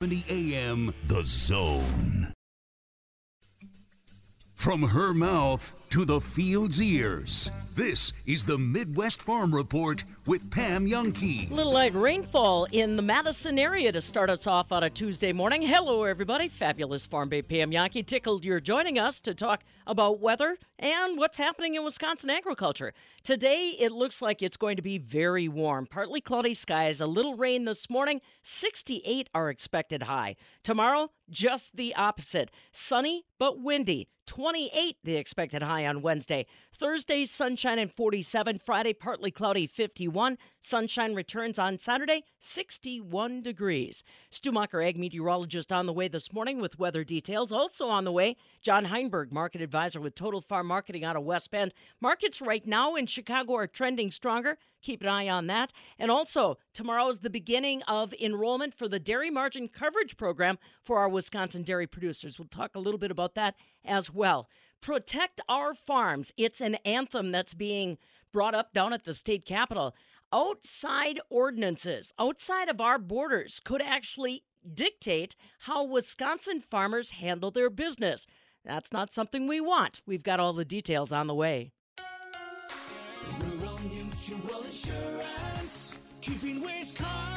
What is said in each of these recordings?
70 AM The Zone. From her mouth to the field's ears, this is the Midwest Farm Report with Pam Jahnke. Little light rainfall in the Madison area to start us off on a Tuesday morning. Hello, everybody. Fabulous Farm Babe Pam Jahnke. Tickled you're joining us to talk about weather and what's happening in Wisconsin agriculture. Today, it looks like it's going to be very warm. Partly cloudy skies, a little rain this morning. 68 are expected high. Tomorrow, just the opposite. Sunny but windy. 28 the expected high on Wednesday. Thursday, sunshine and 47. Friday, partly cloudy, 51. Sunshine returns on Saturday, 61 degrees. Stumacher, ag meteorologist, on the way this morning with weather details. Also on the way, John Heinberg, market advisor with Total Farm Marketing out of West Bend. Markets right now in Chicago are trending stronger. Keep an eye on that. And also, tomorrow is the beginning of enrollment for the Dairy Margin Coverage Program for our Wisconsin dairy producers. We'll talk a little bit about that as well. Protect Our Farms. It's an anthem that's being brought up down at the state capitol. Outside ordinances, outside of our borders, could actually dictate how Wisconsin farmers handle their business. That's not something we want. We've got all the details on the way. Rural Mutual Insurance, keeping Wisconsin.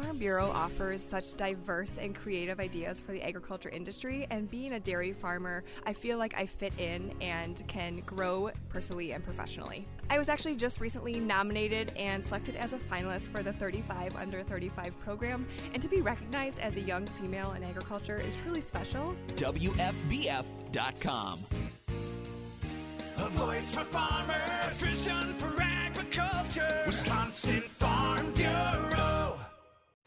Farm Bureau offers such diverse and creative ideas for the agriculture industry, and being a dairy farmer, I feel like I fit in and can grow personally and professionally. I was actually just recently nominated and selected as a finalist for the 35 Under 35 program, and to be recognized as a young female in agriculture is truly special. WFBF.com. A voice for farmers, a vision for agriculture. Wisconsin Farm Bureau.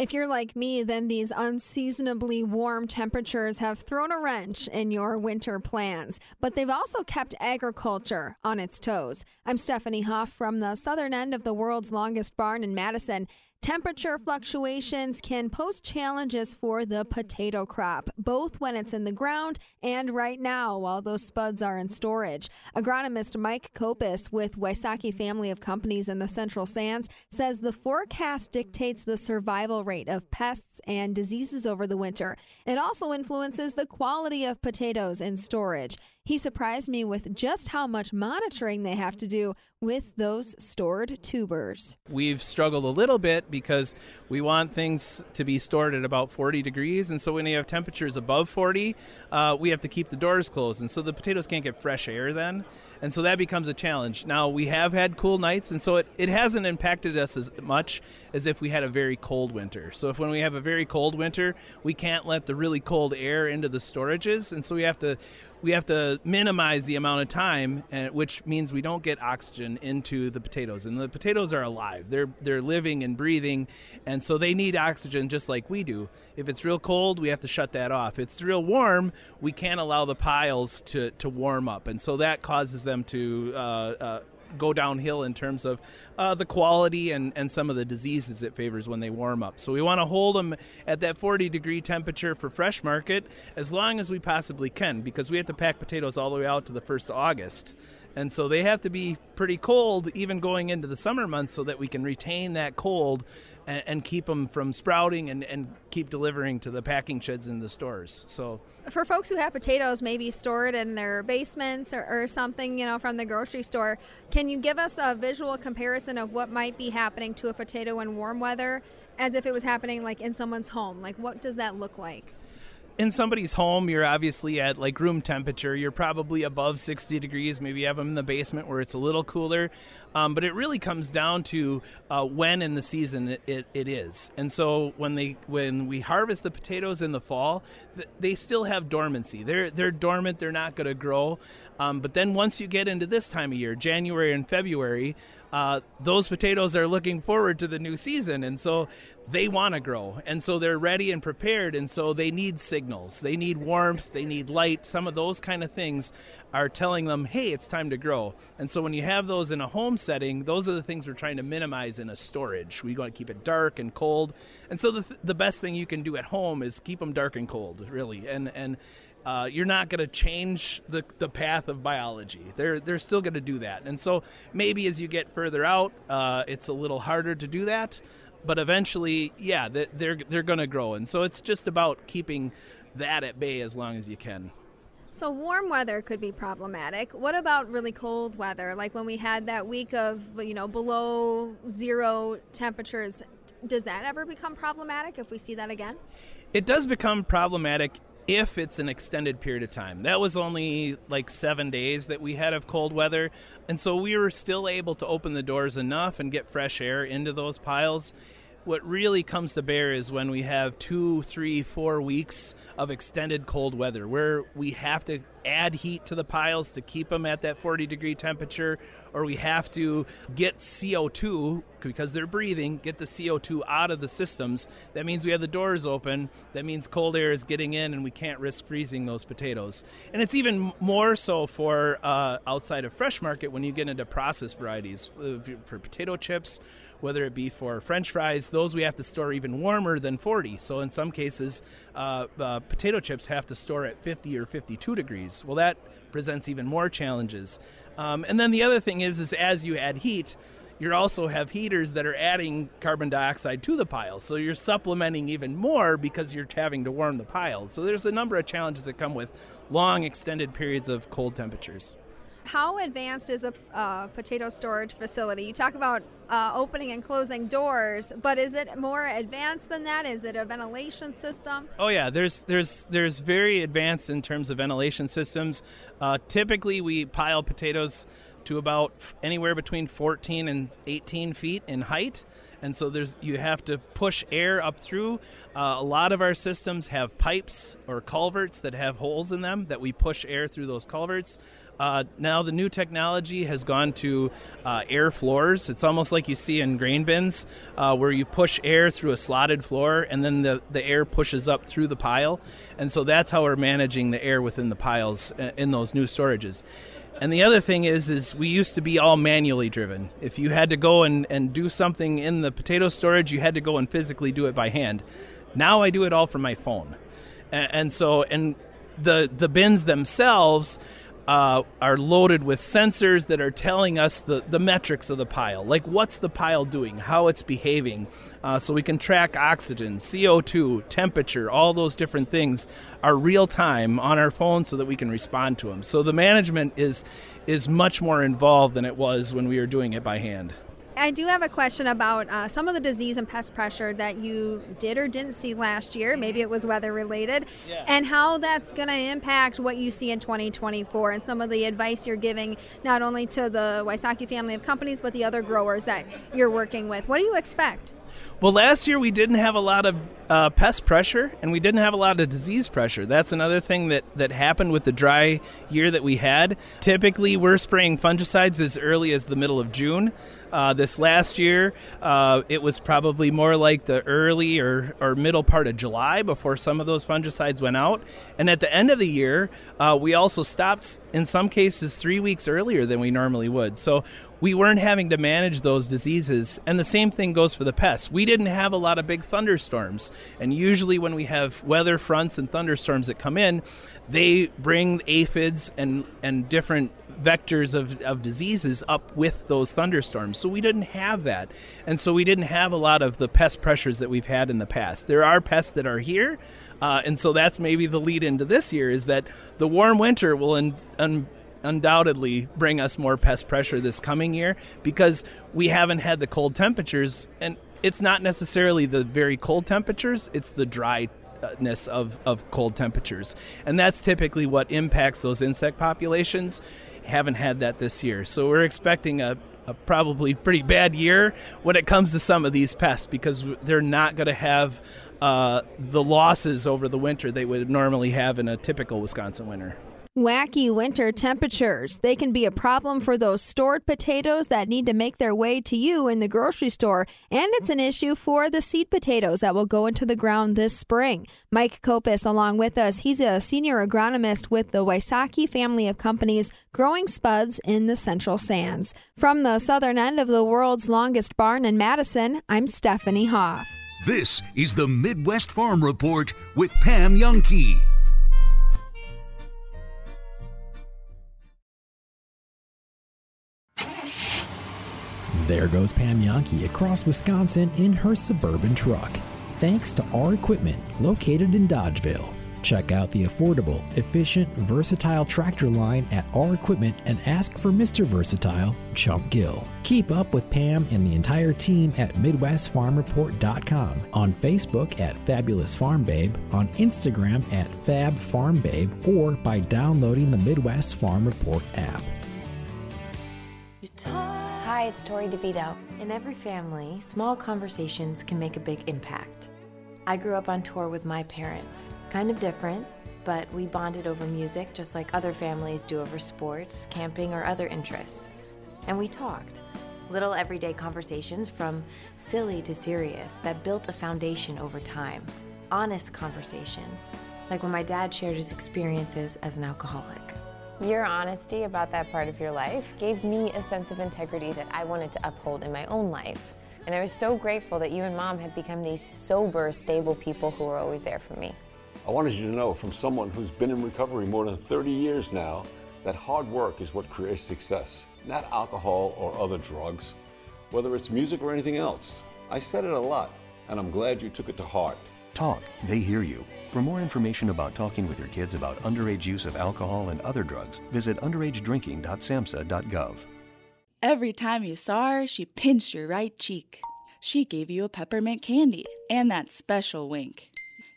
If you're like me, then these unseasonably warm temperatures have thrown a wrench in your winter plans, but they've also kept agriculture on its toes. I'm Stephanie Hoff from the southern end of the world's longest barn in Madison. Temperature fluctuations can pose challenges for the potato crop, both when it's in the ground and right now while those spuds are in storage. Agronomist Mike Copas with Wysocki family of companies in the Central Sands says the forecast dictates the survival rate of pests and diseases over the winter. It also influences the quality of potatoes in storage. He surprised me with just how much monitoring they have to do with those stored tubers. We've struggled a little bit because we want things to be stored at about 40 degrees, and so when you have temperatures above 40, uh, we have to keep the doors closed, and so the potatoes can't get fresh air then, and so that becomes a challenge. Now we have had cool nights, and so it, it hasn't impacted us as much as if we had a very cold winter. So if when we have a very cold winter, we can't let the really cold air into the storages, and so we have to we have to minimize the amount of time, uh, which means we don't get oxygen into the potatoes. And the potatoes are alive; they're they're living and breathing, and so they need oxygen just like we do. If it's real cold, we have to shut that off. If it's real warm, we can't allow the piles to to warm up, and so that causes them to. Uh, uh, go downhill in terms of uh, the quality and, and some of the diseases it favors when they warm up. So we want to hold them at that 40 degree temperature for fresh market as long as we possibly can because we have to pack potatoes all the way out to the 1st of August. And so they have to be pretty cold even going into the summer months so that we can retain that cold and, and keep them from sprouting and, and keep delivering to the packing sheds in the stores. So For folks who have potatoes maybe stored in their basements or, or something, you know, from the grocery store, can you give us a visual comparison of what might be happening to a potato in warm weather as if it was happening like in someone's home? Like what does that look like? In somebody's home, you're obviously at like room temperature. You're probably above 60 degrees. Maybe you have them in the basement where it's a little cooler. Um, but it really comes down to uh, when in the season it, it, it is. And so when they when we harvest the potatoes in the fall, th- they still have dormancy. They're they're dormant. They're not going to grow. Um, but then once you get into this time of year, January and February, uh, those potatoes are looking forward to the new season, and so they want to grow, and so they're ready and prepared, and so they need signals, they need warmth, they need light. Some of those kind of things are telling them, "Hey, it's time to grow." And so when you have those in a home setting, those are the things we're trying to minimize in a storage. We want to keep it dark and cold, and so the the best thing you can do at home is keep them dark and cold, really, and and uh, you're not going to change the, the path of biology. They're they're still going to do that, and so maybe as you get further out, uh, it's a little harder to do that. But eventually, yeah, they're they're going to grow, and so it's just about keeping that at bay as long as you can. So warm weather could be problematic. What about really cold weather, like when we had that week of you know below zero temperatures? Does that ever become problematic if we see that again? It does become problematic if it's an extended period of time. That was only like seven days that we had of cold weather, and so we were still able to open the doors enough and get fresh air into those piles what really comes to bear is when we have two, three, four weeks of extended cold weather where we have to add heat to the piles to keep them at that 40 degree temperature, or we have to get CO2 because they're breathing, get the CO2 out of the systems. That means we have the doors open. That means cold air is getting in, and we can't risk freezing those potatoes. And it's even more so for uh, outside of fresh market when you get into processed varieties uh, for potato chips whether it be for French fries, those we have to store even warmer than 40. So in some cases, uh, uh, potato chips have to store at 50 or 52 degrees. Well, that presents even more challenges. Um, and then the other thing is, is as you add heat, you also have heaters that are adding carbon dioxide to the pile. So you're supplementing even more because you're having to warm the pile. So there's a number of challenges that come with long extended periods of cold temperatures. How advanced is a uh, potato storage facility? You talk about uh, opening and closing doors, but is it more advanced than that? Is it a ventilation system? Oh yeah, there's there's there's very advanced in terms of ventilation systems. Uh, typically, we pile potatoes to about anywhere between 14 and 18 feet in height and so there's you have to push air up through. Uh, a lot of our systems have pipes or culverts that have holes in them that we push air through those culverts. Uh, now the new technology has gone to uh, air floors. It's almost like you see in grain bins, uh, where you push air through a slotted floor, and then the, the air pushes up through the pile. And so that's how we're managing the air within the piles uh, in those new storages. And the other thing is, is we used to be all manually driven. If you had to go and, and do something in the potato storage, you had to go and physically do it by hand. Now I do it all from my phone. And, and so, and the the bins themselves uh, are loaded with sensors that are telling us the, the metrics of the pile, like what's the pile doing, how it's behaving, uh, so we can track oxygen, CO2, temperature, all those different things are real time on our phone so that we can respond to them. So the management is is much more involved than it was when we were doing it by hand. I do have a question about uh, some of the disease and pest pressure that you did or didn't see last year. Maybe it was weather related, yeah. and how that's going to impact what you see in 2024 and some of the advice you're giving not only to the Wysocki family of companies but the other growers that you're working with. What do you expect? Well, last year we didn't have a lot of uh, pest pressure and we didn't have a lot of disease pressure. That's another thing that, that happened with the dry year that we had. Typically, we're spraying fungicides as early as the middle of June. Uh, this last year, uh, it was probably more like the early or, or middle part of July before some of those fungicides went out. And at the end of the year, uh, we also stopped, in some cases, three weeks earlier than we normally would. So we weren't having to manage those diseases. And the same thing goes for the pests. We didn't have a lot of big thunderstorms. And usually, when we have weather fronts and thunderstorms that come in, they bring aphids and, and different vectors of, of diseases up with those thunderstorms. So we didn't have that. And so we didn't have a lot of the pest pressures that we've had in the past. There are pests that are here. Uh, and so that's maybe the lead into this year is that the warm winter will un- undoubtedly bring us more pest pressure this coming year because we haven't had the cold temperatures and it's not necessarily the very cold temperatures it's the dryness of, of cold temperatures. And that's typically what impacts those insect populations. Haven't had that this year. So we're expecting a, a probably pretty bad year when it comes to some of these pests because they're not going to have uh, the losses over the winter they would normally have in a typical wisconsin winter Wacky winter temperatures. They can be a problem for those stored potatoes that need to make their way to you in the grocery store, and it's an issue for the seed potatoes that will go into the ground this spring. Mike Copas, along with us, he's a senior agronomist with the Wysocki family of companies growing spuds in the Central Sands. From the southern end of the world's longest barn in Madison, I'm Stephanie Hoff. This is the Midwest Farm Report with Pam Jahnke. There goes Pam Jahnke across Wisconsin in her suburban truck. Thanks to our equipment located in Dodgeville. Check out the affordable, efficient, versatile tractor line at our equipment and ask for Mr. Versatile, Chump Gill. Keep up with Pam and the entire team at MidwestFarmReport.com, on Facebook at Fabulous Farm Babe, on Instagram at Fab Farm Babe, or by downloading the Midwest Farm Report app. Hi, it's Torey DeVitto. In every family, small conversations can make a big impact. I grew up on tour with my parents. Kind of different, but we bonded over music just like other families do over sports, camping, or other interests. And we talked. Little everyday conversations from silly to serious that built a foundation over time. Honest conversations, like when my dad shared his experiences as an alcoholic. Your honesty about that part of your life gave me a sense of integrity that I wanted to uphold in my own life. And I was so grateful that you and mom had become these sober, stable people who were always there for me. I wanted you to know from someone who's been in recovery more than 30 years now that hard work is what creates success, not alcohol or other drugs, whether it's music or anything else. I said it a lot, and I'm glad you took it to heart. Talk, they hear you. For more information about talking with your kids about underage use of alcohol and other drugs, visit underagedrinking.samhsa.gov. Every time you saw her, she pinched your right cheek. She gave you a peppermint candy and that special wink.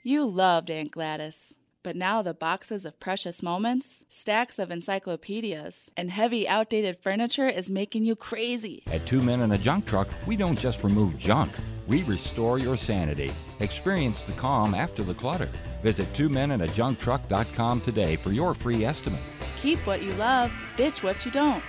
You loved Aunt Gladys. But now the boxes of precious moments, stacks of encyclopedias, and heavy outdated furniture is making you crazy. At Two Men and a Junk Truck, we don't just remove junk, we restore your sanity. Experience the calm after the clutter. Visit twomenandajunktruck.com today for your free estimate. Keep what you love, ditch what you don't.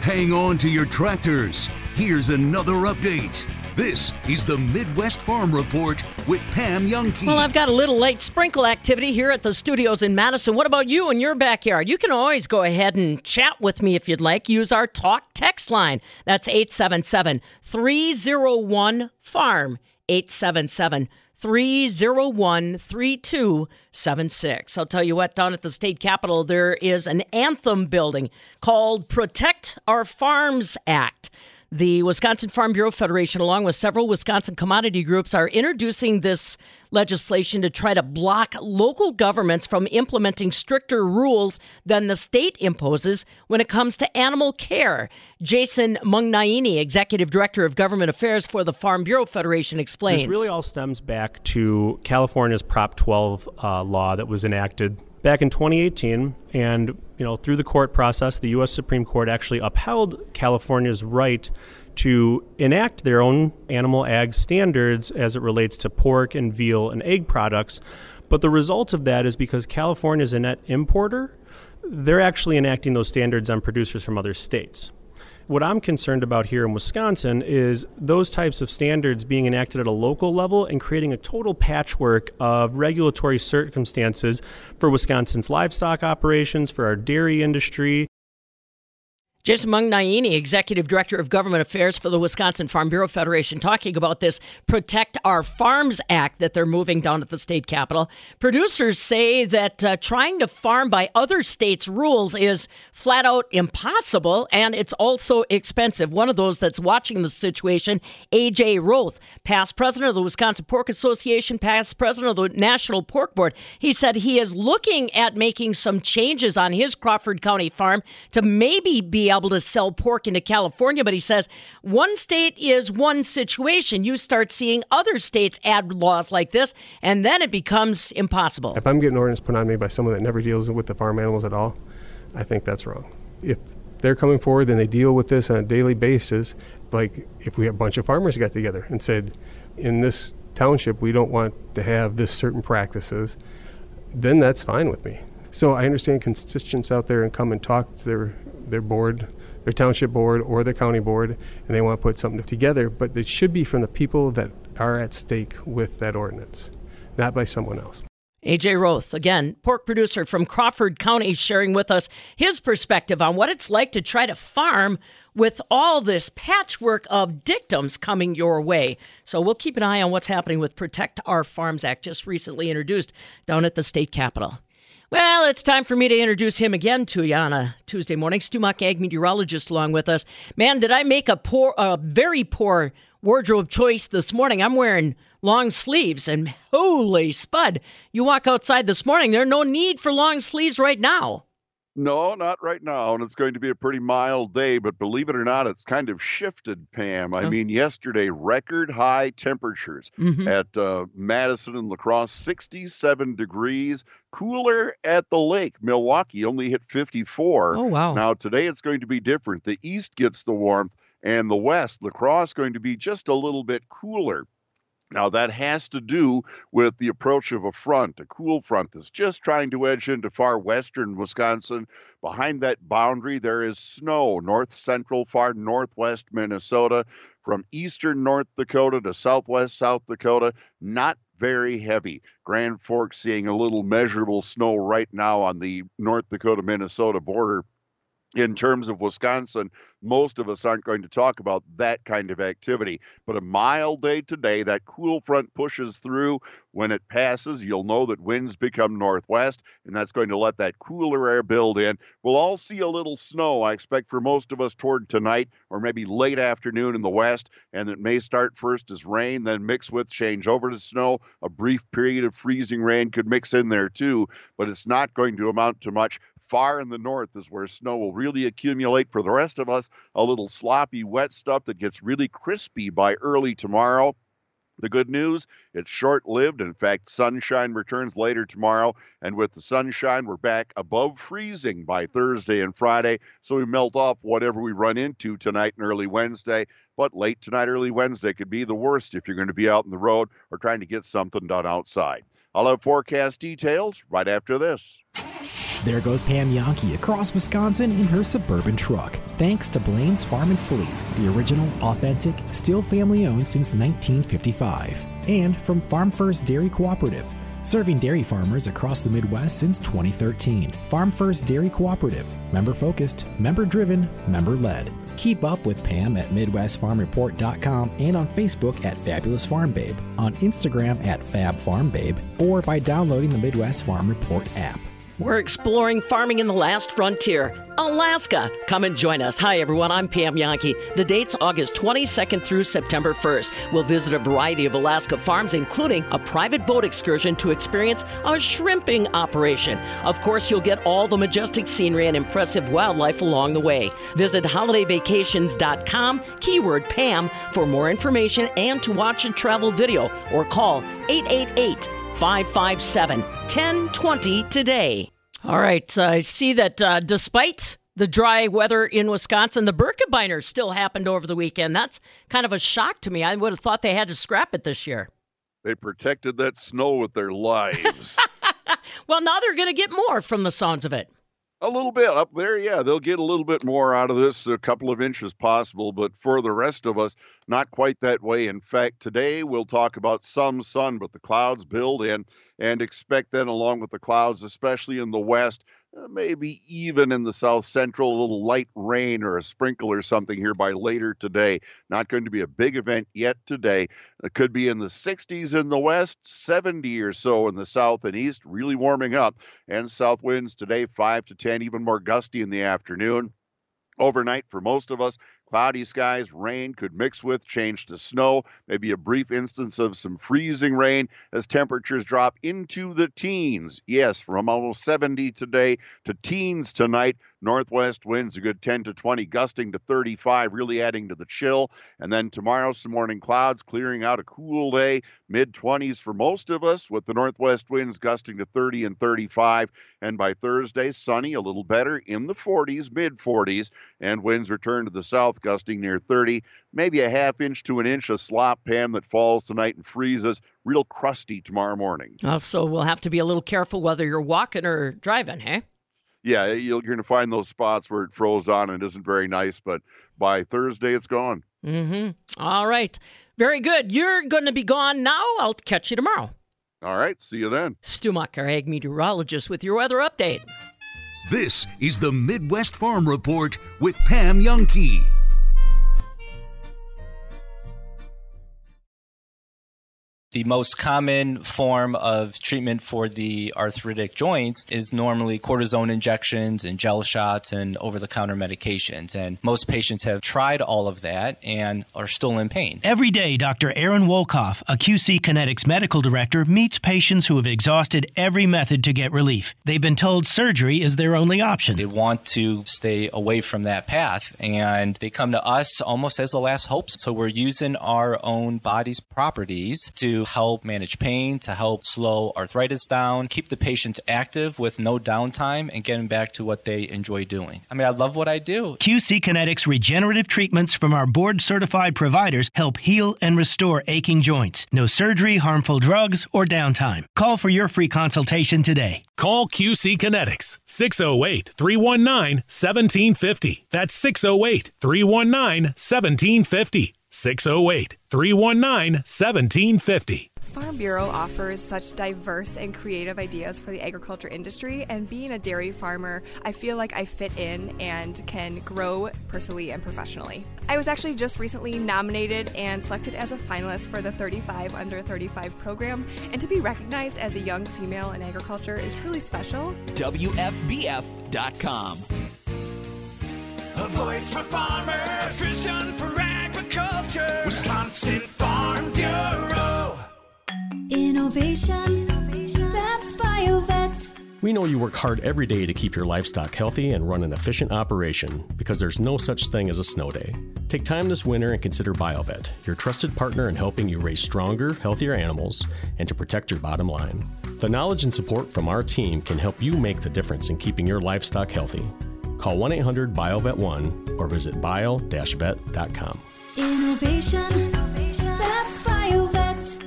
Hang on to your tractors. Here's another update. This is the Midwest Farm Report with Pam Jahnke. Well, I've got a little late sprinkle activity here at the studios in Madison. What about you in your backyard? You can always go ahead and chat with me if you'd like. Use our talk text line. That's 877 301 FARM. 877 301 3276. I'll tell you what, down at the state capitol, there is an anthem building called Protect Our Farms Act. The Wisconsin Farm Bureau Federation, along with several Wisconsin commodity groups, are introducing this legislation to try to block local governments from implementing stricter rules than the state imposes when it comes to animal care. Jason Mugnaini, Executive Director of Government Affairs for the Farm Bureau Federation, explains. This really all stems back to California's Prop 12 uh, law that was enacted back in 2018 and you know through the court process the US Supreme Court actually upheld California's right to enact their own animal ag standards as it relates to pork and veal and egg products. But the result of that is because California is a net importer they're actually enacting those standards on producers from other states what I'm concerned about here in Wisconsin is those types of standards being enacted at a local level and creating a total patchwork of regulatory circumstances for Wisconsin's livestock operations, for our dairy industry, Jason Mugnaini, Executive Director of Government Affairs for the Wisconsin Farm Bureau Federation, talking about this Protect Our Farms Act that they're moving down at the state capitol. Producers say that uh, trying to farm by other states' rules is flat out impossible and it's also expensive. One of those that's watching the situation, AJ Roth, past president of the Wisconsin Pork Association, past president of the National Pork Board, he said he is looking at making some changes on his Crawford County farm to maybe be able to sell pork into California, but he says one state is one situation. You start seeing other states add laws like this, and then it becomes impossible. If I'm getting ordinance put on me by someone that never deals with the farm animals at all, I think that's wrong. If they're coming forward and they deal with this on a daily basis, like if we have a bunch of farmers got together and said, in this township, we don't want to have this certain practices, then that's fine with me. So I understand constituents out there and come and talk to their, their board, their township board or their county board, and they want to put something together, but it should be from the people that are at stake with that ordinance, not by someone else. AJ Roth, again, pork producer from Crawford County, sharing with us his perspective on what it's like to try to farm with all this patchwork of dictums coming your way. So we'll keep an eye on what's happening with Protect Our Farms Act, just recently introduced down at the state capitol. Well, it's time for me to introduce him again to you on a Tuesday morning. Stu Muck, ag meteorologist, along with us. Man, did I make a poor, a very poor wardrobe choice this morning? I'm wearing long sleeves, and holy spud! You walk outside this morning, there's no need for long sleeves right now. No, not right now. And it's going to be a pretty mild day, but believe it or not, it's kind of shifted, Pam. I Oh. mean, yesterday, record high temperatures Mhm. at uh, Madison and La Crosse, 67 degrees. Cooler at the lake. Milwaukee only hit 54. Oh, wow. Now, today it's going to be different. The east gets the warmth, and the west, La Crosse, going to be just a little bit cooler. Now, that has to do with the approach of a front, a cool front that's just trying to edge into far western Wisconsin. Behind that boundary, there is snow, north central, far northwest Minnesota, from eastern North Dakota to southwest South Dakota. Not very heavy. Grand Forks seeing a little measurable snow right now on the North Dakota Minnesota border in terms of Wisconsin, most of us aren't going to talk about that kind of activity. But a mild day today, that cool front pushes through. When it passes, you'll know that winds become northwest, and that's going to let that cooler air build in. We'll all see a little snow, I expect, for most of us toward tonight or maybe late afternoon in the west. And it may start first as rain, then mix with change over to snow. A brief period of freezing rain could mix in there too, but it's not going to amount to much far in the north is where snow will really accumulate. For the rest of us, a little sloppy, wet stuff that gets really crispy by early tomorrow. The good news, it's short lived. In fact, sunshine returns later tomorrow. And with the sunshine, we're back above freezing by Thursday and Friday. So we melt off whatever we run into tonight and early Wednesday. But late tonight, early Wednesday could be the worst if you're going to be out on the road or trying to get something done outside. I'll have forecast details right after this. There goes Pam Jahnke across Wisconsin in her suburban truck. Thanks to Blaine's Farm and Fleet, the original, authentic, still family owned since 1955. And from Farm First Dairy Cooperative, serving dairy farmers across the Midwest since 2013. Farm First Dairy Cooperative, member focused, member driven, member led. Keep up with Pam at MidwestFarmReport.com and on Facebook at Fabulous Farm Babe, on Instagram at Fab Farm Babe, or by downloading the Midwest Farm Report app. We're exploring farming in the last frontier, Alaska. Come and join us. Hi, everyone. I'm Pam Jahnke. The date's August 22nd through September 1st. We'll visit a variety of Alaska farms, including a private boat excursion to experience a shrimping operation. Of course, you'll get all the majestic scenery and impressive wildlife along the way. Visit holidayvacations.com, keyword Pam, for more information and to watch a travel video or call 888 557 1020 today. All right, I see that uh, despite the dry weather in Wisconsin, the Birkebeiner still happened over the weekend. That's kind of a shock to me. I would have thought they had to scrap it this year. They protected that snow with their lives. Well, now they're going to get more from the sounds of it. A little bit up there, yeah. They'll get a little bit more out of this, a couple of inches possible, but for the rest of us, not quite that way. In fact, today we'll talk about some sun, but the clouds build in and expect then, along with the clouds, especially in the west, Uh, maybe even in the south central, a little light rain or a sprinkle or something here by later today. Not going to be a big event yet today. It could be in the 60s in the west, 70 or so in the south and east, really warming up. And south winds today, 5 to 10, even more gusty in the afternoon. Overnight, for most of us, cloudy skies, rain could mix with, change to snow, maybe a brief instance of some freezing rain as temperatures drop into the teens. Yes, from almost 70 today to teens tonight. Northwest winds a good 10 to 20, gusting to 35, really adding to the chill. And then tomorrow, some morning clouds, clearing out a cool day, mid 20s for most of us, with the northwest winds gusting to 30 and 35. And by Thursday, sunny, a little better in the 40s, mid 40s, and winds return to the south gusting near 30. Maybe a half inch to an inch of slop, Pam, that falls tonight and freezes. Real crusty tomorrow morning. Uh, so we'll have to be a little careful whether you're walking or driving, hey? Yeah, you're going to find those spots where it froze on and isn't very nice, but by Thursday, it's gone. Mm-hmm. All right. Very good. You're going to be gone now. I'll catch you tomorrow. All right. See you then. Stu Muck, our ag meteorologist, with your weather update. This is the Midwest Farm Report with Pam Jahnke. The most common form of treatment for the arthritic joints is normally cortisone injections and gel shots and over the counter medications. And most patients have tried all of that and are still in pain. Every day, Dr. Aaron Wolkoff, a QC Kinetics medical director, meets patients who have exhausted every method to get relief. They've been told surgery is their only option. They want to stay away from that path and they come to us almost as the last hope. So we're using our own body's properties to help manage pain, to help slow arthritis down, keep the patients active with no downtime, and getting back to what they enjoy doing. I mean, I love what I do. QC Kinetics regenerative treatments from our board certified providers help heal and restore aching joints. No surgery, harmful drugs, or downtime. Call for your free consultation today. Call QC Kinetics 608 319 1750. That's 608 319 1750. 608 319 1750. Farm Bureau offers such diverse and creative ideas for the agriculture industry, and being a dairy farmer, I feel like I fit in and can grow personally and professionally. I was actually just recently nominated and selected as a finalist for the 35 Under 35 program, and to be recognized as a young female in agriculture is truly special. WFBF.com. A voice for farmers, a vision for agriculture. Wisconsin Farm Bureau. Innovation, that's BioVet. We know you work hard every day to keep your livestock healthy and run an efficient operation because there's no such thing as a snow day. Take time this winter and consider BioVet, your trusted partner in helping you raise stronger, healthier animals and to protect your bottom line. The knowledge and support from our team can help you make the difference in keeping your livestock healthy. Call 1 800 BioVet 1 or visit bio vet.com. Innovation, that's BioVet.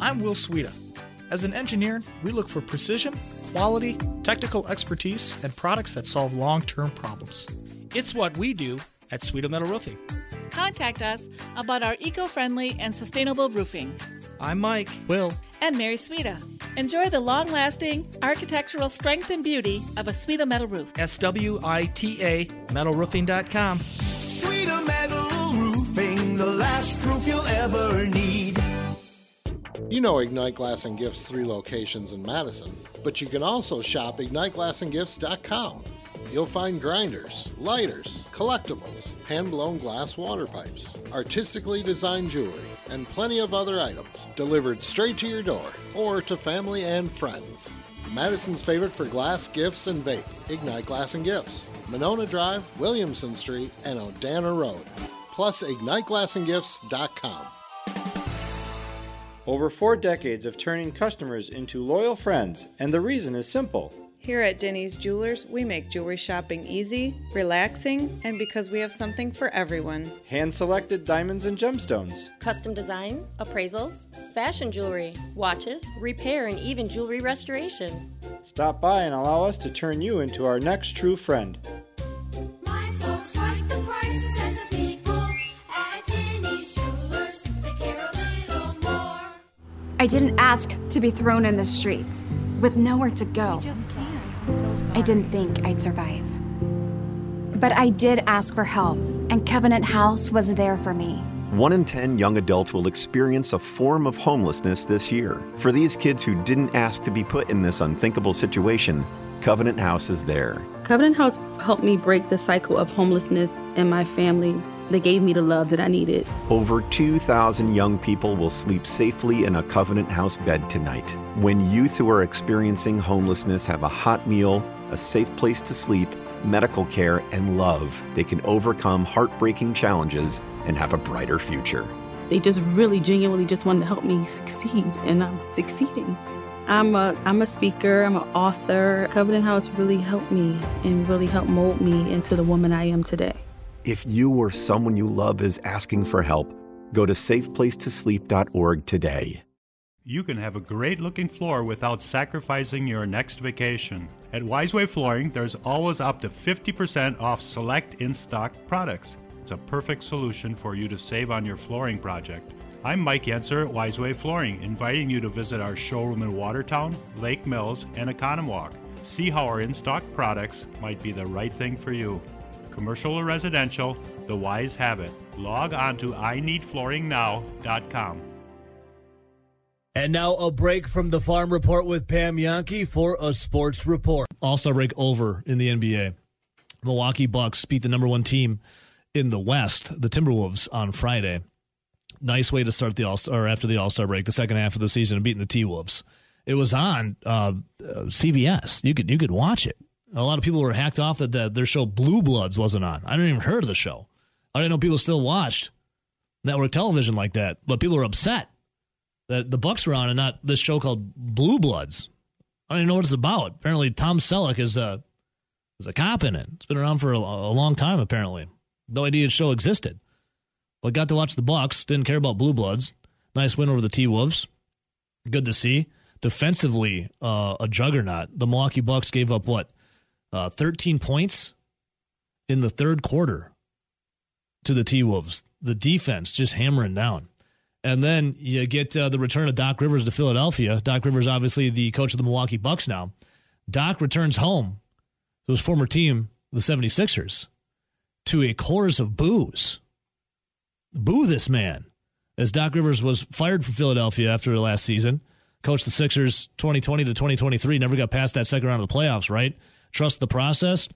I'm Will Sweda. As an engineer, we look for precision, quality, technical expertise, and products that solve long term problems. It's what we do at Sweda Metal Roofing. Contact us about our eco friendly and sustainable roofing. I'm Mike. Will. And Mary Sweda. Enjoy the long lasting architectural strength and beauty of a Sweda metal roof. S W I T A metalroofing.com. Sweeter Metal Last roof you'll ever need. You know Ignite Glass and Gifts three locations in Madison, but you can also shop igniteglassandgifts.com. You'll find grinders, lighters, collectibles, hand-blown glass water pipes, artistically designed jewelry, and plenty of other items delivered straight to your door or to family and friends. Madison's favorite for glass gifts and vape, Ignite Glass and Gifts, Monona Drive, Williamson Street, and Odana Road. Plus, igniteglassandgifts.com. Over four decades of turning customers into loyal friends, and the reason is simple. Here at Denny's Jewelers, we make jewelry shopping easy, relaxing, and because we have something for everyone. Hand selected diamonds and gemstones. Custom design, appraisals, fashion jewelry, watches, repair, and even jewelry restoration. Stop by and allow us to turn you into our next true friend. I didn't ask to be thrown in the streets with nowhere to go. I didn't think I'd survive. But I did ask for help, and Covenant House was there for me. One in 10 young adults will experience a form of homelessness this year. For these kids who didn't ask to be put in this unthinkable situation, Covenant House is there. Covenant House helped me break the cycle of homelessness in my family. They gave me the love that I needed. Over 2,000 young people will sleep safely in a Covenant House bed tonight. When youth who are experiencing homelessness have a hot meal, a safe place to sleep, medical care, and love, they can overcome heartbreaking challenges and have a brighter future. They just really genuinely just wanted to help me succeed, and I'm succeeding. I'm a I'm a speaker, I'm an author. Covenant House really helped me and really helped mold me into the woman I am today. If you or someone you love is asking for help, go to safeplacetosleep.org today. You can have a great looking floor without sacrificing your next vacation. At Wiseway Flooring, there's always up to 50% off select in stock products. It's a perfect solution for you to save on your flooring project. I'm Mike Yenser at Wiseway Flooring, inviting you to visit our showroom in Watertown, Lake Mills, and Oconomowoc. See how our in stock products might be the right thing for you. Commercial or residential, the Wise have it. Log on to ineedflooringnow.com. And now a break from the Farm Report with Pam Jahnke for a sports report. All Star break over in the NBA. Milwaukee Bucks beat the number one team in the West, the Timberwolves, on Friday. Nice way to start the All or after the All Star break, the second half of the season, beating the T Wolves. It was on uh, uh, CBS. You could you could watch it. A lot of people were hacked off that the, their show Blue Bloods wasn't on. I didn't even heard of the show. I didn't know people still watched network television like that. But people were upset that the Bucks were on and not this show called Blue Bloods. I don't even know what it's about. Apparently, Tom Selleck is a is a cop in it. It's been around for a, a long time. Apparently, no idea the show existed. But got to watch the Bucks. Didn't care about Blue Bloods. Nice win over the T Wolves. Good to see. Defensively, uh, a juggernaut. The Milwaukee Bucks gave up what, uh, thirteen points in the third quarter to the T Wolves. The defense just hammering down. And then you get uh, the return of Doc Rivers to Philadelphia. Doc Rivers, obviously the coach of the Milwaukee Bucks now. Doc returns home to his former team, the 76ers, to a chorus of boos. Boo this man. As Doc Rivers was fired from Philadelphia after the last season, coached the Sixers 2020 to 2023, never got past that second round of the playoffs, right? Trust the process.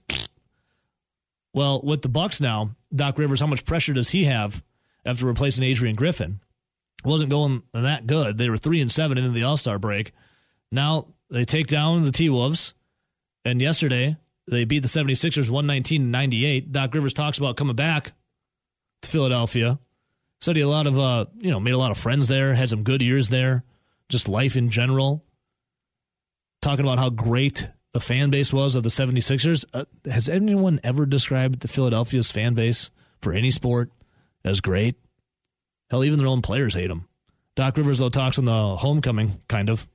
Well, with the Bucks now, Doc Rivers, how much pressure does he have after replacing Adrian Griffin? wasn't going that good. They were three and seven into the All Star break. Now they take down the T Wolves, and yesterday they beat the 76ers 119 98. Doc Rivers talks about coming back to Philadelphia. Said he a lot of uh, you know, made a lot of friends there, had some good years there, just life in general. Talking about how great the fan base was of the 76ers. Uh, has anyone ever described the Philadelphia's fan base for any sport as great? Hell, even their own players hate them. Doc Rivers, though, talks on the homecoming, kind of.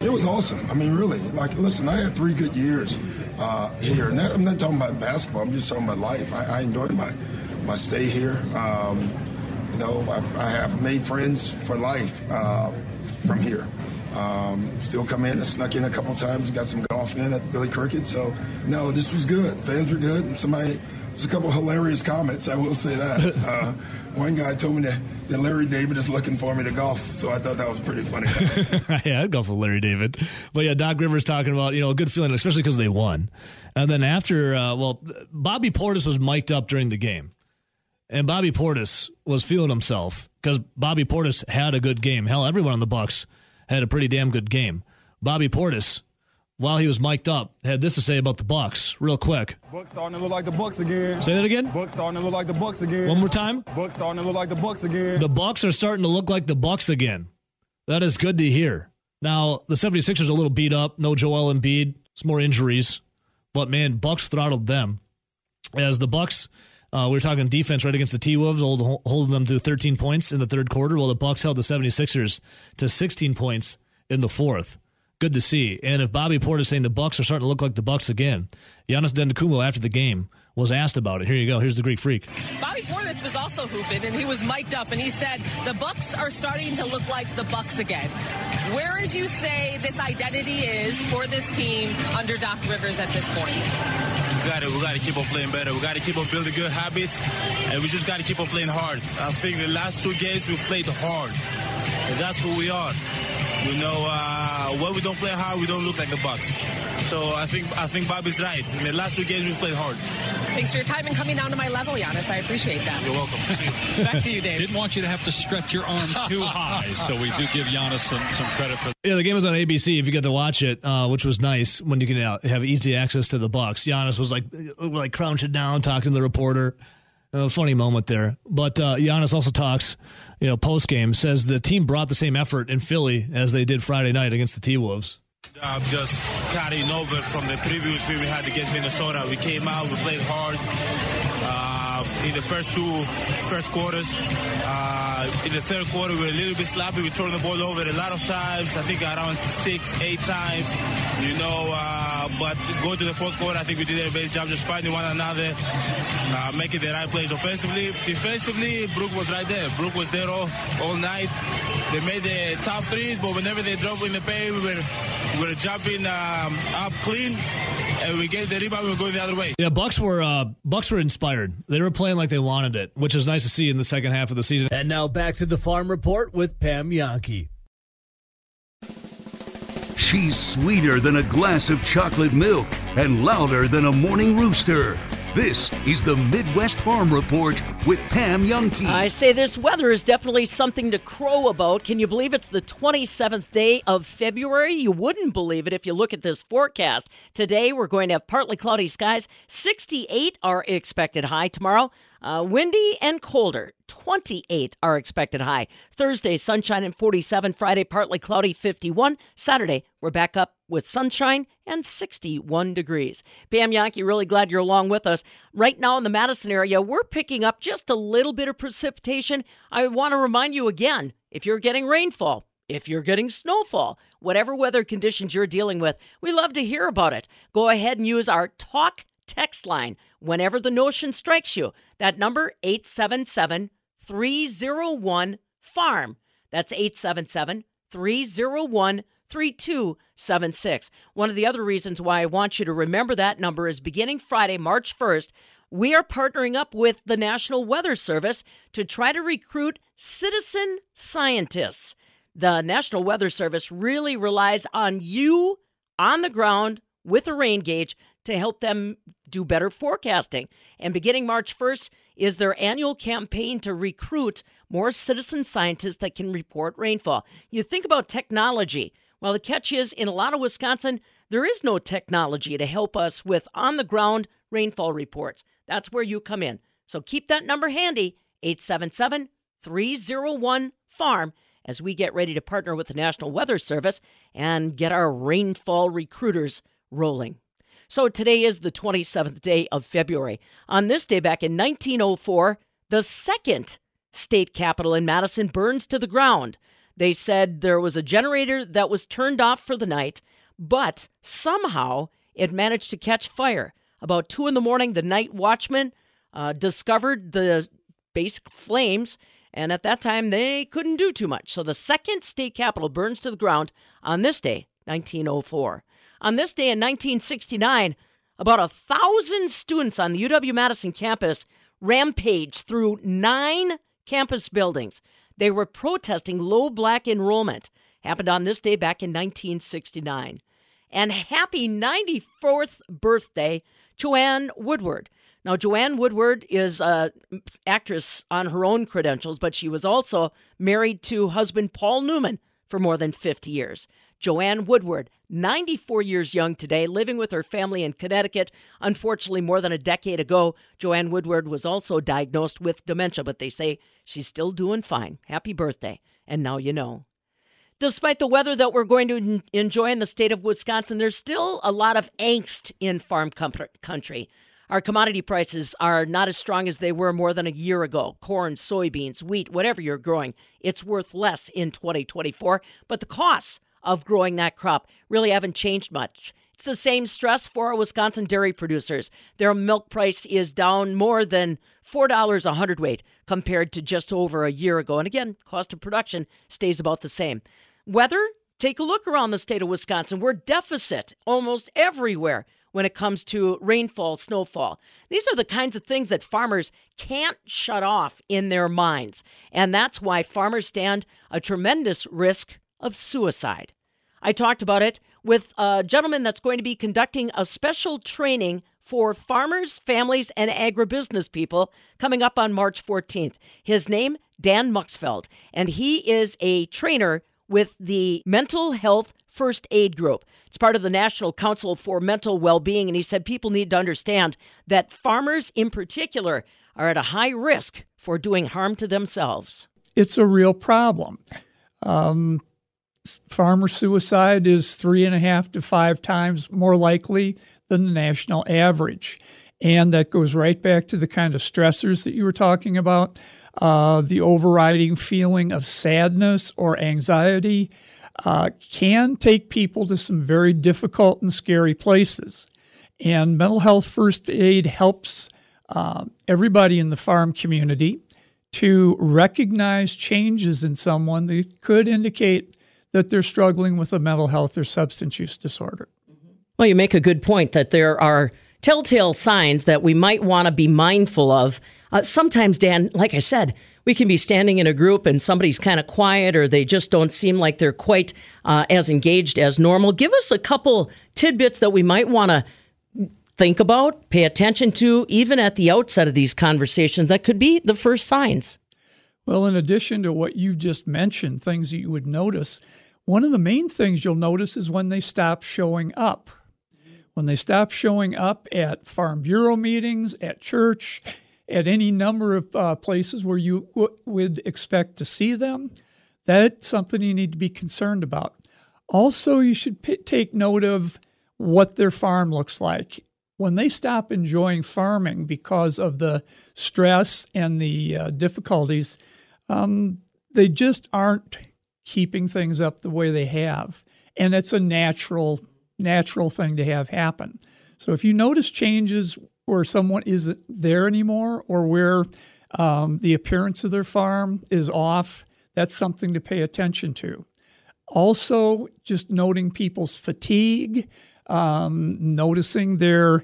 It was awesome. I mean, really. Like, listen, I had three good years uh, here. And that, I'm not talking about basketball. I'm just talking about life. I, I enjoyed my my stay here. Um, you know, I, I, have made friends for life uh, from here. Um, still come in. I snuck in a couple times. Got some golf in at Philly Cricket. So, no, this was good. Fans were good. And somebody, there's a couple hilarious comments. I will say that. Uh, one guy told me that, that Larry David is looking for me to golf, so I thought that was pretty funny. yeah, I'd go for Larry David. But yeah, Doc Rivers talking about you know a good feeling, especially because they won. And then after, uh, well, Bobby Portis was mic'd up during the game, and Bobby Portis was feeling himself because Bobby Portis had a good game. Hell, everyone on the Bucks had a pretty damn good game. Bobby Portis while he was mic'd up, had this to say about the Bucks, real quick. Bucks starting to look like the Bucks again. Say that again. Bucks starting to look like the Bucks again. One more time. Bucks starting to look like the Bucks again. The Bucks are starting to look like the Bucks again. That is good to hear. Now, the 76ers are a little beat up. No Joel Embiid. Some more injuries. But man, Bucks throttled them. As the Bucks, uh, we were talking defense right against the T-Wolves, holding them to 13 points in the third quarter, while the Bucks held the 76ers to 16 points in the fourth good to see. And if Bobby Portis saying the Bucks are starting to look like the Bucks again, Giannis Antetokounmpo after the game was asked about it. Here you go. Here's the Greek Freak. Bobby Portis was also hooping, and he was mic'd up, and he said the Bucks are starting to look like the Bucks again. Where would you say this identity is for this team under Doc Rivers at this point? We got to we got to keep on playing better. We got to keep on building good habits, and we just got to keep on playing hard. I think the last two games we've played hard, and that's who we are. You know, uh, when we don't play hard, we don't look like the Bucks. So I think I think Bobby's right. In the last two games, we've played hard. Thanks for your time and coming down to my level, Giannis. I appreciate that. You're welcome. Back to you, Dave. Didn't want you to have to stretch your arm too high, so we do give Giannis some, some credit for. Yeah, the game was on ABC. If you get to watch it, uh, which was nice when you can uh, have easy access to the Bucks. Giannis was like like crouching down, talking to the reporter. A funny moment there, but uh, Giannis also talks you know, post game says the team brought the same effort in Philly as they did Friday night against the T Wolves. Job just carrying over from the previous game we had against Minnesota. We came out, we played hard. Uh, in the first two first quarters, uh, in the third quarter, we were a little bit sloppy. We turned the ball over a lot of times. I think around six, eight times. You know, uh, but go to the fourth quarter, I think we did a best job just finding one another, uh, making the right plays offensively. Defensively, Brook was right there. Brook was there all, all night. They made the top threes, but whenever they drove in the paint, we were we were jumping um, up clean, and we get the rebound. We were going the other way. Yeah, Bucks were uh, Bucks were inspired. They were playing like they wanted it, which is nice to see in the second half of the season. And now back to the farm report with Pam Jahnke. She's sweeter than a glass of chocolate milk and louder than a morning rooster. This is the Midwest Farm Report with Pam Jahnke. I say this weather is definitely something to crow about. Can you believe it's the 27th day of February? You wouldn't believe it if you look at this forecast. Today, we're going to have partly cloudy skies. 68 are expected high tomorrow. Uh, windy and colder. 28 are expected high. Thursday, sunshine and 47. Friday, partly cloudy, 51. Saturday, we're back up with sunshine and 61 degrees. Pam Jahnke, really glad you're along with us. Right now in the Madison area, we're picking up just a little bit of precipitation. I want to remind you again if you're getting rainfall, if you're getting snowfall, whatever weather conditions you're dealing with, we love to hear about it. Go ahead and use our talk text line whenever the notion strikes you. That number 877 301 farm. That's 877 301 3276. One of the other reasons why I want you to remember that number is beginning Friday, March 1st, we are partnering up with the National Weather Service to try to recruit citizen scientists. The National Weather Service really relies on you on the ground with a rain gauge to help them do better forecasting. And beginning March 1st is their annual campaign to recruit more citizen scientists that can report rainfall. You think about technology. Well, the catch is in a lot of Wisconsin, there is no technology to help us with on the ground rainfall reports. That's where you come in. So keep that number handy 877 301 FARM as we get ready to partner with the National Weather Service and get our rainfall recruiters rolling. So today is the 27th day of February. On this day back in 1904, the second state capitol in Madison burns to the ground. They said there was a generator that was turned off for the night, but somehow it managed to catch fire. About two in the morning, the night watchman uh, discovered the basic flames, and at that time they couldn't do too much. So the second state capitol burns to the ground on this day, 1904. On this day in 1969, about a thousand students on the UW Madison campus rampaged through nine campus buildings. They were protesting low black enrollment. Happened on this day back in 1969. And happy 94th birthday, Joanne Woodward. Now, Joanne Woodward is an actress on her own credentials, but she was also married to husband Paul Newman for more than 50 years. Joanne Woodward, 94 years young today, living with her family in Connecticut. Unfortunately, more than a decade ago, Joanne Woodward was also diagnosed with dementia, but they say she's still doing fine. Happy birthday. And now you know. Despite the weather that we're going to enjoy in the state of Wisconsin, there's still a lot of angst in farm country. Our commodity prices are not as strong as they were more than a year ago. Corn, soybeans, wheat, whatever you're growing, it's worth less in 2024. But the costs of growing that crop really haven't changed much. It's the same stress for our Wisconsin dairy producers. Their milk price is down more than $4 a hundredweight compared to just over a year ago. And again, cost of production stays about the same. Weather, take a look around the state of Wisconsin. We're deficit almost everywhere when it comes to rainfall, snowfall. These are the kinds of things that farmers can't shut off in their minds. And that's why farmers stand a tremendous risk of suicide. I talked about it with a gentleman that's going to be conducting a special training for farmers, families, and agribusiness people coming up on March 14th. His name, Dan Muxfeld, and he is a trainer with the Mental Health First Aid Group. It's part of the National Council for Mental Well-Being, and he said people need to understand that farmers in particular are at a high risk for doing harm to themselves. It's a real problem. Um, farmer suicide is three and a half to five times more likely than the national average. And that goes right back to the kind of stressors that you were talking about uh, the overriding feeling of sadness or anxiety. Uh, can take people to some very difficult and scary places. And mental health first aid helps uh, everybody in the farm community to recognize changes in someone that could indicate that they're struggling with a mental health or substance use disorder. Well, you make a good point that there are telltale signs that we might want to be mindful of. Uh, sometimes, Dan, like I said, we can be standing in a group and somebody's kind of quiet or they just don't seem like they're quite uh, as engaged as normal. Give us a couple tidbits that we might want to think about, pay attention to, even at the outset of these conversations that could be the first signs. Well, in addition to what you've just mentioned, things that you would notice, one of the main things you'll notice is when they stop showing up. When they stop showing up at Farm Bureau meetings, at church, at any number of uh, places where you w- would expect to see them, that's something you need to be concerned about. Also, you should p- take note of what their farm looks like. When they stop enjoying farming because of the stress and the uh, difficulties, um, they just aren't keeping things up the way they have. And it's a natural, natural thing to have happen. So if you notice changes where someone isn't there anymore or where um, the appearance of their farm is off, that's something to pay attention to. Also, just noting people's fatigue, um, noticing their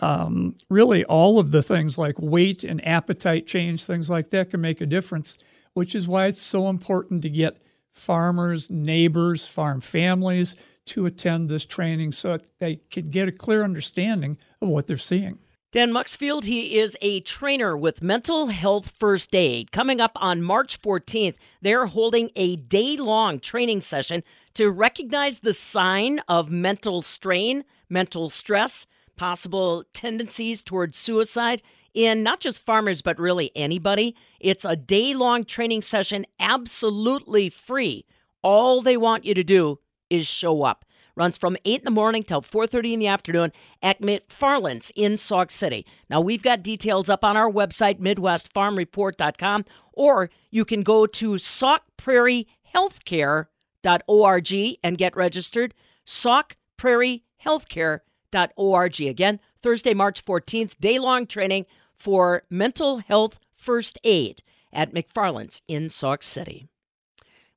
um, really all of the things like weight and appetite change, things like that can make a difference, which is why it's so important to get farmers, neighbors, farm families to attend this training so that they can get a clear understanding of what they're seeing. Dan Muxfield, he is a trainer with Mental Health First Aid. Coming up on March 14th, they're holding a day long training session to recognize the sign of mental strain, mental stress, possible tendencies towards suicide in not just farmers, but really anybody. It's a day long training session, absolutely free. All they want you to do is show up runs from 8 in the morning till 4.30 in the afternoon at McFarland's in Sauk City. Now, we've got details up on our website, MidwestFarmReport.com, or you can go to SaukPrairieHealthcare.org and get registered. SaukPrairieHealthcare.org. Again, Thursday, March 14th, day-long training for mental health first aid at McFarland's in Sauk City.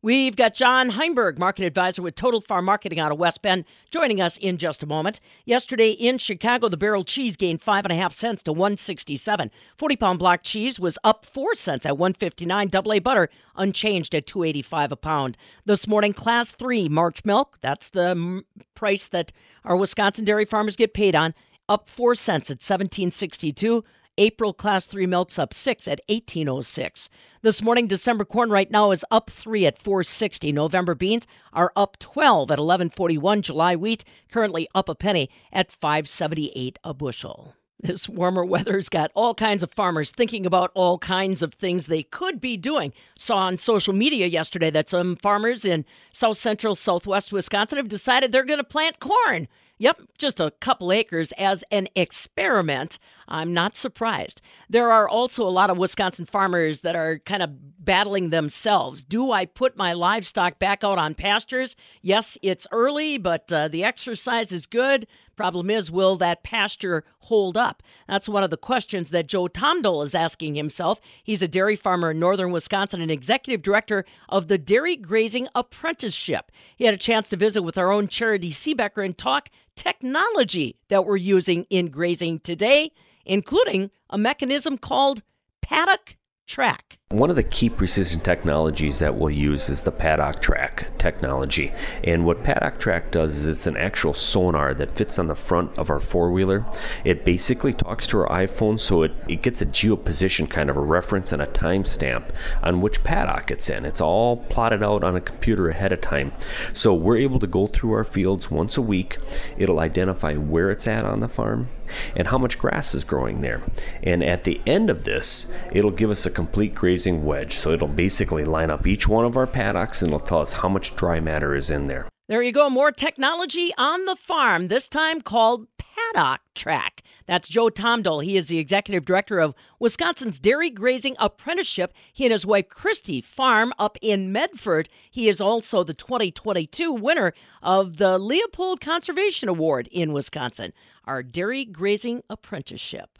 We've got John Heinberg, market advisor with Total Farm Marketing out of West Bend, joining us in just a moment. Yesterday in Chicago, the barrel cheese gained five and a half cents to 167. 40 pound block cheese was up four cents at 159. Double A butter unchanged at 285 a pound. This morning, class three March milk, that's the price that our Wisconsin dairy farmers get paid on, up four cents at 1762. April class 3 milks up 6 at 1806. This morning December corn right now is up 3 at 460. November beans are up 12 at 1141. July wheat currently up a penny at 578 a bushel. This warmer weather's got all kinds of farmers thinking about all kinds of things they could be doing. Saw on social media yesterday that some farmers in south central southwest Wisconsin have decided they're going to plant corn. Yep, just a couple acres as an experiment. I'm not surprised. There are also a lot of Wisconsin farmers that are kind of battling themselves. Do I put my livestock back out on pastures? Yes, it's early, but uh, the exercise is good. Problem is, will that pasture hold up? That's one of the questions that Joe Tomandl is asking himself. He's a dairy farmer in northern Wisconsin and executive director of the Dairy Grazing Apprenticeship. He had a chance to visit with our own Charity Seebecker and talk technology that we're using in grazing today, including a mechanism called paddock track. One of the key precision technologies that we'll use is the paddock track technology. And what paddock track does is it's an actual sonar that fits on the front of our four wheeler. It basically talks to our iPhone so it, it gets a geoposition kind of a reference and a timestamp on which paddock it's in. It's all plotted out on a computer ahead of time. So we're able to go through our fields once a week. It'll identify where it's at on the farm and how much grass is growing there. And at the end of this, it'll give us a complete grazing wedge. So it'll basically line up each one of our paddocks and it'll tell us how much dry matter is in there. There you go. More technology on the farm, this time called Paddock Track. That's Joe Tomandl. He is the executive director of Wisconsin's Dairy Grazing Apprenticeship. He and his wife Christy farm up in Medford. He is also the 2022 winner of the Leopold Conservation Award in Wisconsin, our Dairy Grazing Apprenticeship.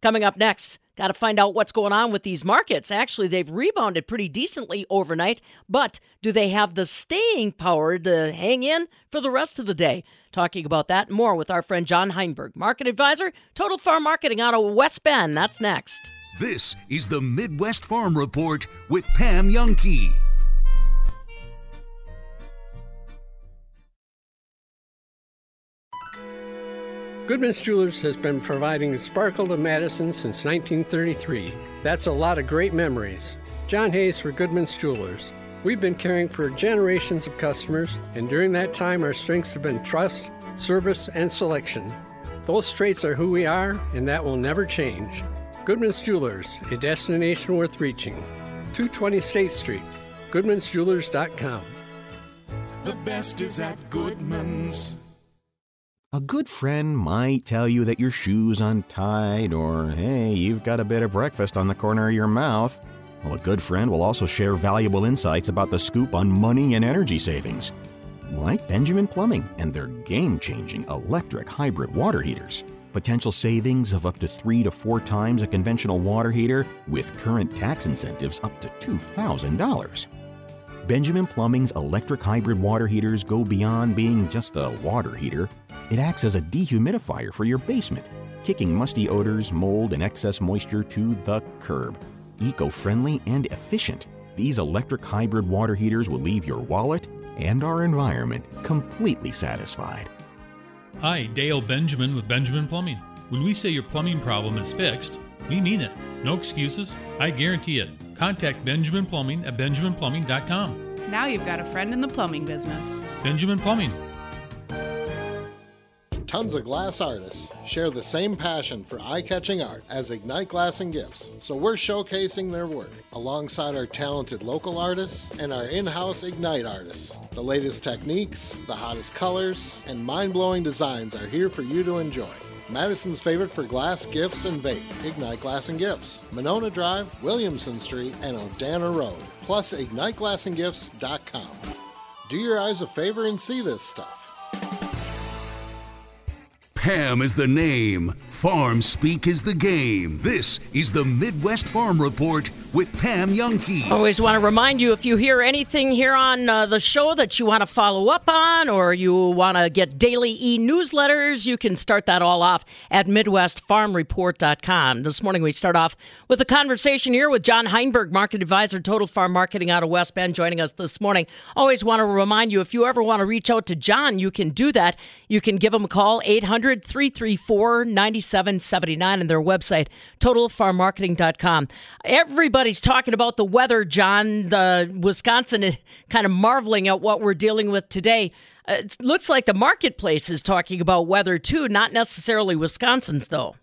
Coming up next, got to find out what's going on with these markets. Actually, they've rebounded pretty decently overnight, but do they have the staying power to hang in for the rest of the day? Talking about that more with our friend John Heinberg, market advisor, Total Farm Marketing out of West Bend. That's next. This is the Midwest Farm Report with Pam Jahnke. Goodman's Jewelers has been providing a sparkle to Madison since 1933. That's a lot of great memories. John Hayes for Goodman's Jewelers. We've been caring for generations of customers, and during that time, our strengths have been trust, service, and selection. Those traits are who we are, and that will never change. Goodman's Jewelers, a destination worth reaching. 220 State Street, goodmansjewelers.com. The best is at Goodman's. A good friend might tell you that your shoe's untied, or hey, you've got a bit of breakfast on the corner of your mouth. Well, a good friend will also share valuable insights about the scoop on money and energy savings, like Benjamin Plumbing and their game changing electric hybrid water heaters. Potential savings of up to three to four times a conventional water heater with current tax incentives up to $2,000. Benjamin Plumbing's electric hybrid water heaters go beyond being just a water heater. It acts as a dehumidifier for your basement, kicking musty odors, mold, and excess moisture to the curb. Eco friendly and efficient, these electric hybrid water heaters will leave your wallet and our environment completely satisfied. Hi, Dale Benjamin with Benjamin Plumbing. When we say your plumbing problem is fixed, we mean it. No excuses. I guarantee it. Contact Benjamin Plumbing at benjaminplumbing.com. Now you've got a friend in the plumbing business. Benjamin Plumbing. Tons of glass artists share the same passion for eye catching art as Ignite Glass and Gifts, so we're showcasing their work alongside our talented local artists and our in house Ignite artists. The latest techniques, the hottest colors, and mind blowing designs are here for you to enjoy. Madison's favorite for glass, gifts, and vape, Ignite Glass and Gifts. Monona Drive, Williamson Street, and Odana Road. Plus, IgniteGlassandGifts.com. Do your eyes a favor and see this stuff. Pam is the name. Farm speak is the game. This is the Midwest Farm Report with Pam Jahnke. Always want to remind you if you hear anything here on uh, the show that you want to follow up on or you want to get daily e newsletters, you can start that all off at MidwestFarmReport.com. This morning we start off with a conversation here with John Heinberg, Market Advisor, Total Farm Marketing out of West Bend, joining us this morning. Always want to remind you if you ever want to reach out to John, you can do that. You can give him a call, 800 334 9779, and their website, TotalFarmMarketing.com. Everybody's talking about the weather, John. The Wisconsin is kind of marveling at what we're dealing with today. Uh, It looks like the marketplace is talking about weather too, not necessarily Wisconsin's, though.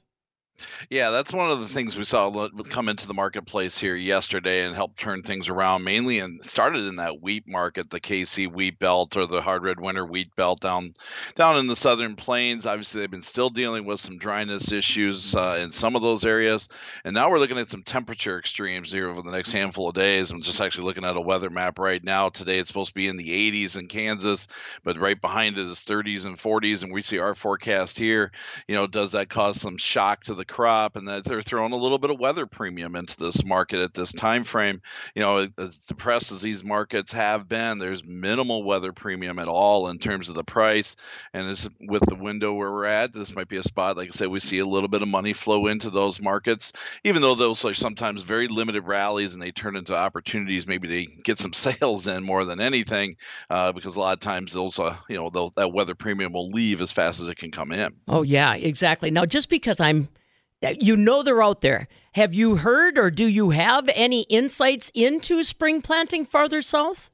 Yeah, that's one of the things we saw come into the marketplace here yesterday and help turn things around. Mainly, and started in that wheat market, the KC wheat belt or the hard red winter wheat belt down down in the southern plains. Obviously, they've been still dealing with some dryness issues uh, in some of those areas, and now we're looking at some temperature extremes here over the next handful of days. I'm just actually looking at a weather map right now. Today, it's supposed to be in the 80s in Kansas, but right behind it is 30s and 40s, and we see our forecast here. You know, does that cause some shock to the crop and that they're throwing a little bit of weather premium into this market at this time frame. You know as depressed as these markets have been. There's minimal weather premium at all in terms of the price. And this with the window where we're at this might be a spot like i said we see a little bit of money flow into those markets even though those are sometimes very limited rallies and they turn into opportunities maybe to get some sales in more than anything uh, because a lot of times those uh, you know that weather premium will leave as fast as it can come in. Oh, yeah, exactly. Now, just because I'm, you know, they're out there, have you heard or do you have any insights into spring planting farther south?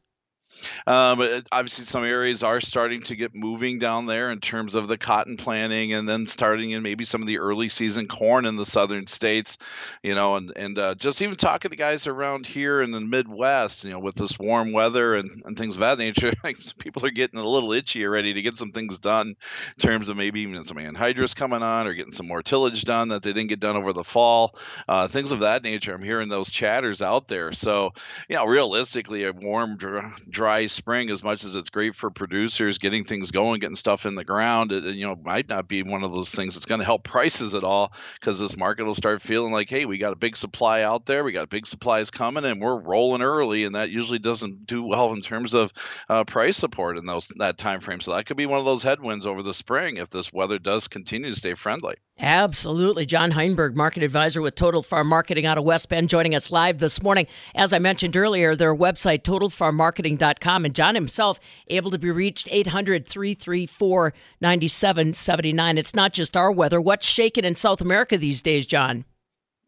Um, but obviously, some areas are starting to get moving down there in terms of the cotton planting, and then starting in maybe some of the early season corn in the southern states. You know, and and uh, just even talking to guys around here in the Midwest, you know, with this warm weather and, and things of that nature, people are getting a little itchy already to get some things done in terms of maybe even some anhydrous coming on or getting some more tillage done that they didn't get done over the fall, uh, things of that nature. I'm hearing those chatters out there. So, you know, realistically, a warm, dry spring, as much as it's great for producers getting things going, getting stuff in the ground, it, you know, might not be one of those things that's going to help prices at all because this market will start feeling like, hey, we got a big supply out there, we got big supplies coming, and we're rolling early, and that usually doesn't do well in terms of uh, price support in those that time frame. So that could be one of those headwinds over the spring if this weather does continue to stay friendly. Absolutely. John Heinberg, market advisor with Total Farm Marketing out of West Bend, joining us live this morning. As I mentioned earlier, their website, totalfarmmarketing.com, and John himself able to be reached 800 334 9779. It's not just our weather. What's shaking in South America these days, John?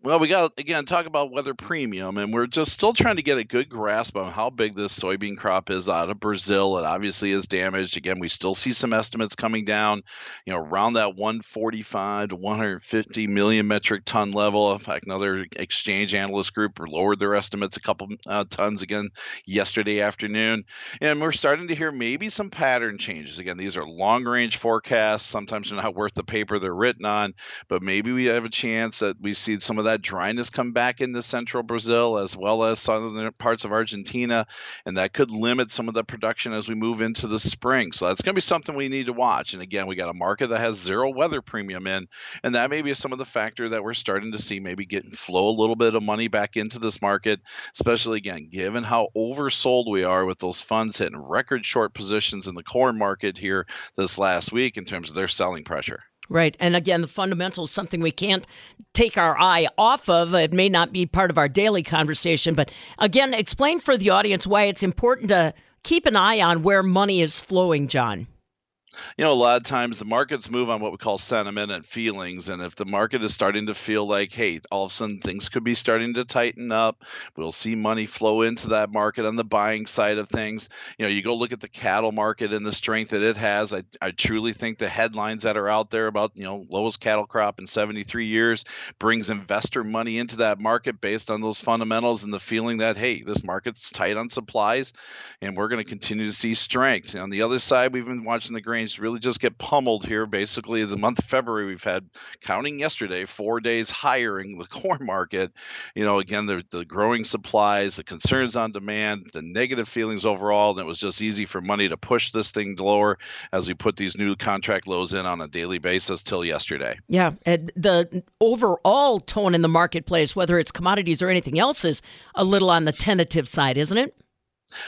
Well, we got again talk about weather premium, and we're just still trying to get a good grasp on how big this soybean crop is out of Brazil. It obviously is damaged. Again, we still see some estimates coming down, you know, around that 145 to 150 million metric ton level. In fact, another exchange analyst group lowered their estimates a couple uh, tons again yesterday afternoon, and we're starting to hear maybe some pattern changes. Again, these are long range forecasts. Sometimes they're not worth the paper they're written on, but maybe we have a chance that we see some of that that dryness come back into central Brazil as well as southern parts of Argentina, and that could limit some of the production as we move into the spring. So that's going to be something we need to watch. And again, we got a market that has zero weather premium in, and that may be some of the factor that we're starting to see maybe getting flow a little bit of money back into this market, especially again, given how oversold we are with those funds hitting record short positions in the corn market here this last week in terms of their selling pressure. Right. And again, the fundamentals something we can't take our eye off of. It may not be part of our daily conversation, but again, explain for the audience why it's important to keep an eye on where money is flowing, John you know, a lot of times the markets move on what we call sentiment and feelings. And if the market is starting to feel like, hey, all of a sudden things could be starting to tighten up, we'll see money flow into that market on the buying side of things. You know, you go look at the cattle market and the strength that it has. I, I truly think the headlines that are out there about, you know, lowest cattle crop in 73 years brings investor money into that market based on those fundamentals and the feeling that, hey, this market's tight on supplies and we're going to continue to see strength. On the other side, we've been watching the grain really just get pummeled here. Basically, the month of February, we've had counting yesterday four days higher in the corn market. You know, again, the, the growing supplies, the concerns on demand, the negative feelings overall, and it was just easy for money to push this thing lower as we put these new contract lows in on a daily basis till yesterday. Yeah, and the overall tone in the marketplace, whether it's commodities or anything else, is a little on the tentative side, isn't it?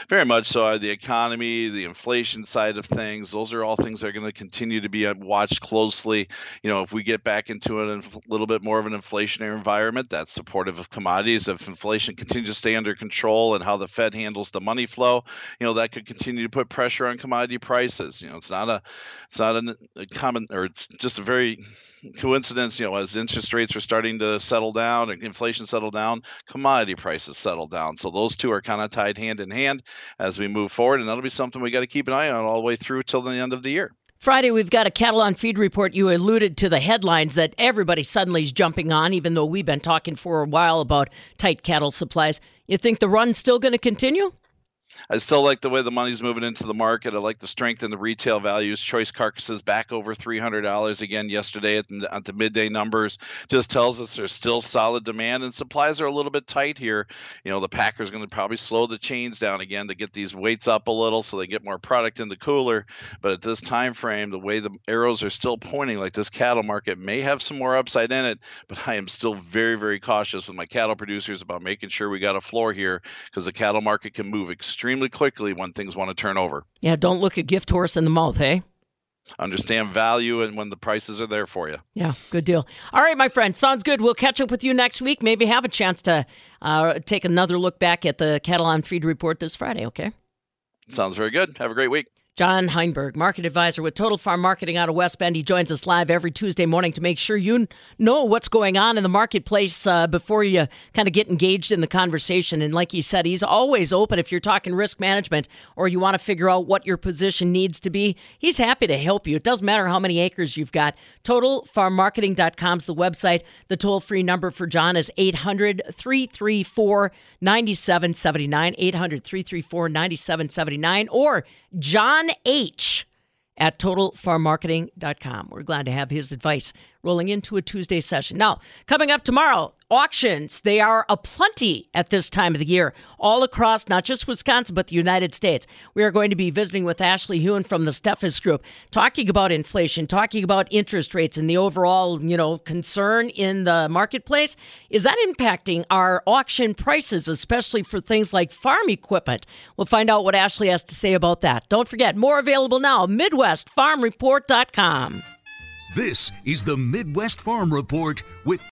Very much so. The economy, the inflation side of things, those are all things that are going to continue to be uh, watched closely. You know, if we get back into a little bit more of an inflationary environment, that's supportive of commodities. If inflation continues to stay under control and how the Fed handles the money flow, you know, that could continue to put pressure on commodity prices. You know, it's not a, it's not a, a common, or it's just a very coincidence, you know, as interest rates are starting to settle down and inflation settle down, commodity prices settle down. So those two are kind of tied hand in hand as we move forward, and that'll be something we got to keep an eye on all the way through till the end of the year. Friday, we've got a cattle on feed report. You alluded to the headlines that everybody suddenly is jumping on, even though we've been talking for a while about tight cattle supplies. You think the run's still going to continue? I still like the way the money's moving into the market. I like the strength in the retail values. Choice carcasses back over $300 again yesterday at the, at the midday numbers. Just tells us there's still solid demand and supplies are a little bit tight here. You know, the Packers going to probably slow the chains down again to get these weights up a little so they get more product in the cooler. But at this time frame, the way the arrows are still pointing, like this cattle market may have some more upside in it. But I am still very, very cautious with my cattle producers about making sure we got a floor here because the cattle market can move extremely extremely quickly when things want to turn over. Yeah, don't look a gift horse in the mouth, hey? Understand value and when the prices are there for you. Yeah, good deal. All right, my friend, sounds good. We'll catch up with you next week. Maybe have a chance to uh, take another look back at the cattle on feed report this Friday, okay? Sounds very good. Have a great week. John Heinberg, market advisor with Total Farm Marketing out of West Bend. He joins us live every Tuesday morning to make sure you know what's going on in the marketplace uh, before you kind of get engaged in the conversation. And like he said, he's always open if you're talking risk management or you want to figure out what your position needs to be. He's happy to help you. It doesn't matter how many acres you've got. TotalFarmMarketing.com is the website. The toll free number for John is 800 334 9779. 800 334 9779. Or John H at totalfarmmarketing.com. We're glad to have his advice rolling into a Tuesday session. Now, coming up tomorrow, auctions. They are aplenty at this time of the year, all across not just Wisconsin, but the United States. We are going to be visiting with Ashley Hewen from the Steffes Group, talking about inflation, talking about interest rates and the overall, you know, concern in the marketplace. Is that impacting our auction prices, especially for things like farm equipment? We'll find out what Ashley has to say about that. Don't forget, more available now, MidwestFarmReport.com. This is the Midwest Farm Report with